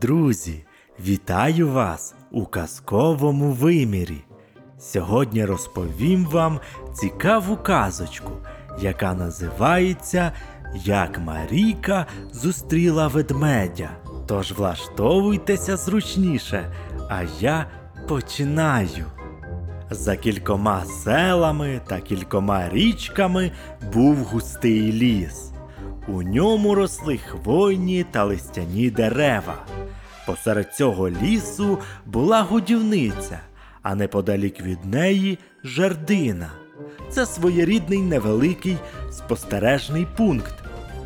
Друзі, вітаю вас у казковому вимірі. Сьогодні розповім вам цікаву казочку, яка називається Як Марійка зустріла ведмедя. Тож влаштовуйтеся зручніше, а я починаю. За кількома селами та кількома річками був густий ліс. У ньому росли хвойні та листяні дерева. Посеред цього лісу була годівниця, а неподалік від неї жердина. Це своєрідний невеликий спостережний пункт,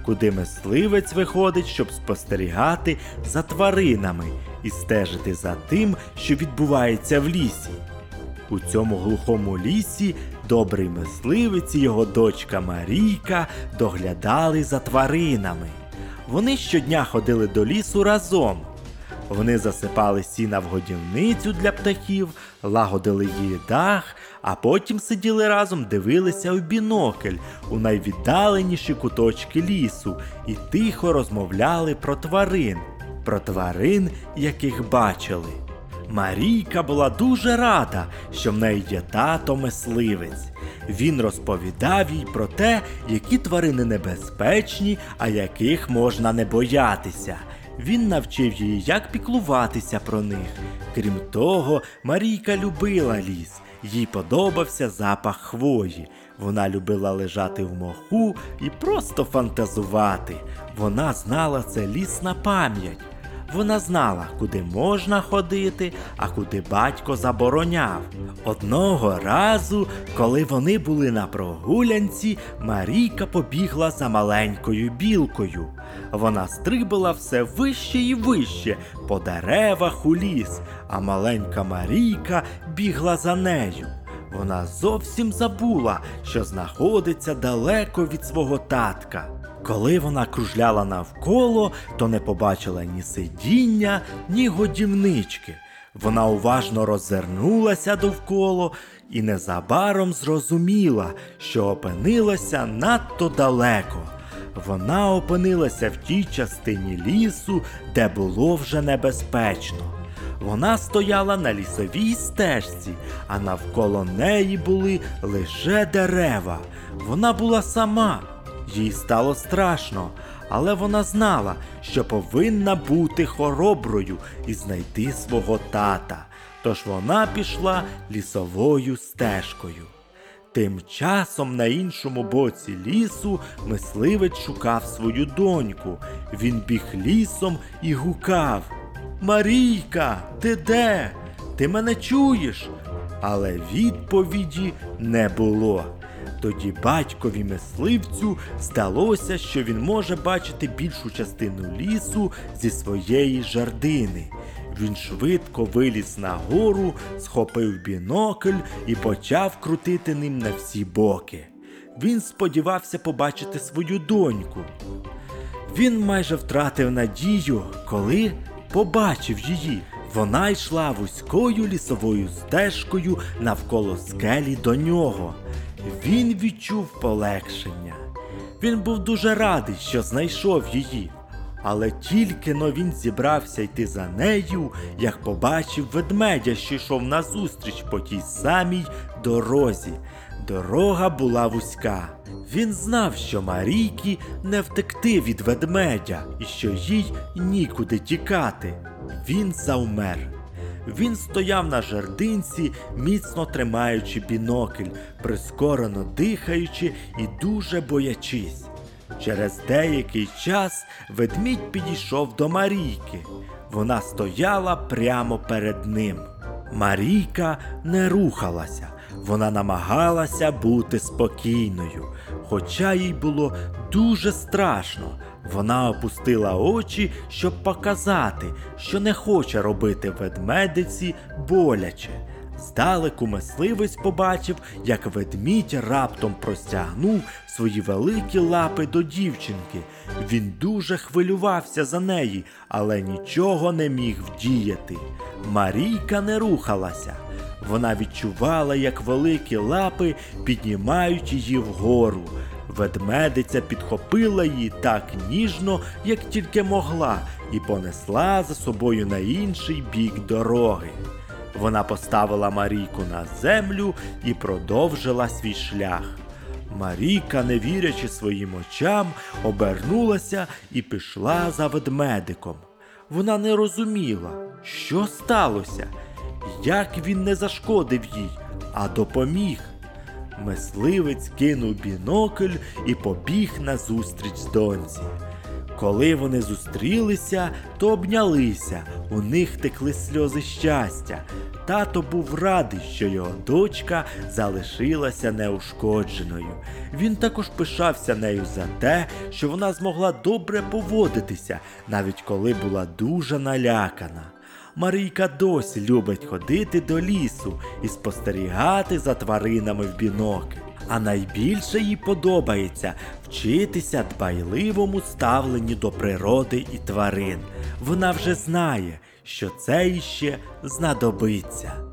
куди мисливець виходить, щоб спостерігати за тваринами і стежити за тим, що відбувається в лісі. У цьому глухому лісі добрий мисливець і його дочка Марійка доглядали за тваринами. Вони щодня ходили до лісу разом. Вони засипали сіна в годівницю для птахів, лагодили її дах, а потім сиділи разом, дивилися у бінокль у найвіддаленіші куточки лісу і тихо розмовляли про тварин, про тварин, яких бачили. Марійка була дуже рада, що в неї є тато мисливець. Він розповідав їй про те, які тварини небезпечні, а яких можна не боятися. Він навчив її, як піклуватися про них. Крім того, Марійка любила ліс. Їй подобався запах хвої. Вона любила лежати в моху і просто фантазувати. Вона знала це ліс на пам'ять. Вона знала, куди можна ходити, а куди батько забороняв. Одного разу, коли вони були на прогулянці, Марійка побігла за маленькою білкою. Вона стрибала все вище і вище по деревах у ліс, а маленька Марійка бігла за нею. Вона зовсім забула, що знаходиться далеко від свого татка. Коли вона кружляла навколо, то не побачила ні сидіння, ні годівнички. Вона уважно роззирнулася довкола і незабаром зрозуміла, що опинилася надто далеко. Вона опинилася в тій частині лісу, де було вже небезпечно. Вона стояла на лісовій стежці, а навколо неї були лише дерева. Вона була сама. Їй стало страшно, але вона знала, що повинна бути хороброю і знайти свого тата. Тож вона пішла лісовою стежкою. Тим часом на іншому боці лісу мисливець шукав свою доньку. Він біг лісом і гукав Марійка, ти де? Ти мене чуєш? Але відповіді не було. Тоді батькові мисливцю здалося, що він може бачити більшу частину лісу зі своєї жардини. Він швидко виліз на гору, схопив бінокль і почав крутити ним на всі боки. Він сподівався побачити свою доньку. Він майже втратив надію, коли побачив її. Вона йшла вузькою лісовою стежкою навколо скелі до нього. Він відчув полегшення. Він був дуже радий, що знайшов її. Але тільки но він зібрався йти за нею, як побачив ведмедя, що йшов назустріч по тій самій дорозі. Дорога була вузька. Він знав, що Марійки не втекти від ведмедя і що їй нікуди тікати. Він завмер. Він стояв на жердинці, міцно тримаючи бінокль, прискорено дихаючи і дуже боячись. Через деякий час ведмідь підійшов до Марійки. Вона стояла прямо перед ним. Марійка не рухалася, вона намагалася бути спокійною, хоча їй було дуже страшно. Вона опустила очі, щоб показати, що не хоче робити ведмедиці боляче. Здалеку мисливець побачив, як ведмідь раптом простягнув свої великі лапи до дівчинки. Він дуже хвилювався за неї, але нічого не міг вдіяти. Марійка не рухалася. Вона відчувала, як великі лапи піднімають її вгору. Ведмедиця підхопила її так ніжно, як тільки могла, і понесла за собою на інший бік дороги. Вона поставила Марійку на землю і продовжила свій шлях. Марійка, не вірячи своїм очам, обернулася і пішла за ведмедиком. Вона не розуміла, що сталося, як він не зашкодив їй, а допоміг. Мисливець кинув бінокль і побіг назустріч доньці. Коли вони зустрілися, то обнялися, у них текли сльози щастя. Тато був радий, що його дочка залишилася неушкодженою. Він також пишався нею за те, що вона змогла добре поводитися, навіть коли була дуже налякана. Марійка досі любить ходити до лісу і спостерігати за тваринами в бінокль. А найбільше їй подобається вчитися дбайливому ставленню до природи і тварин. Вона вже знає, що це іще знадобиться.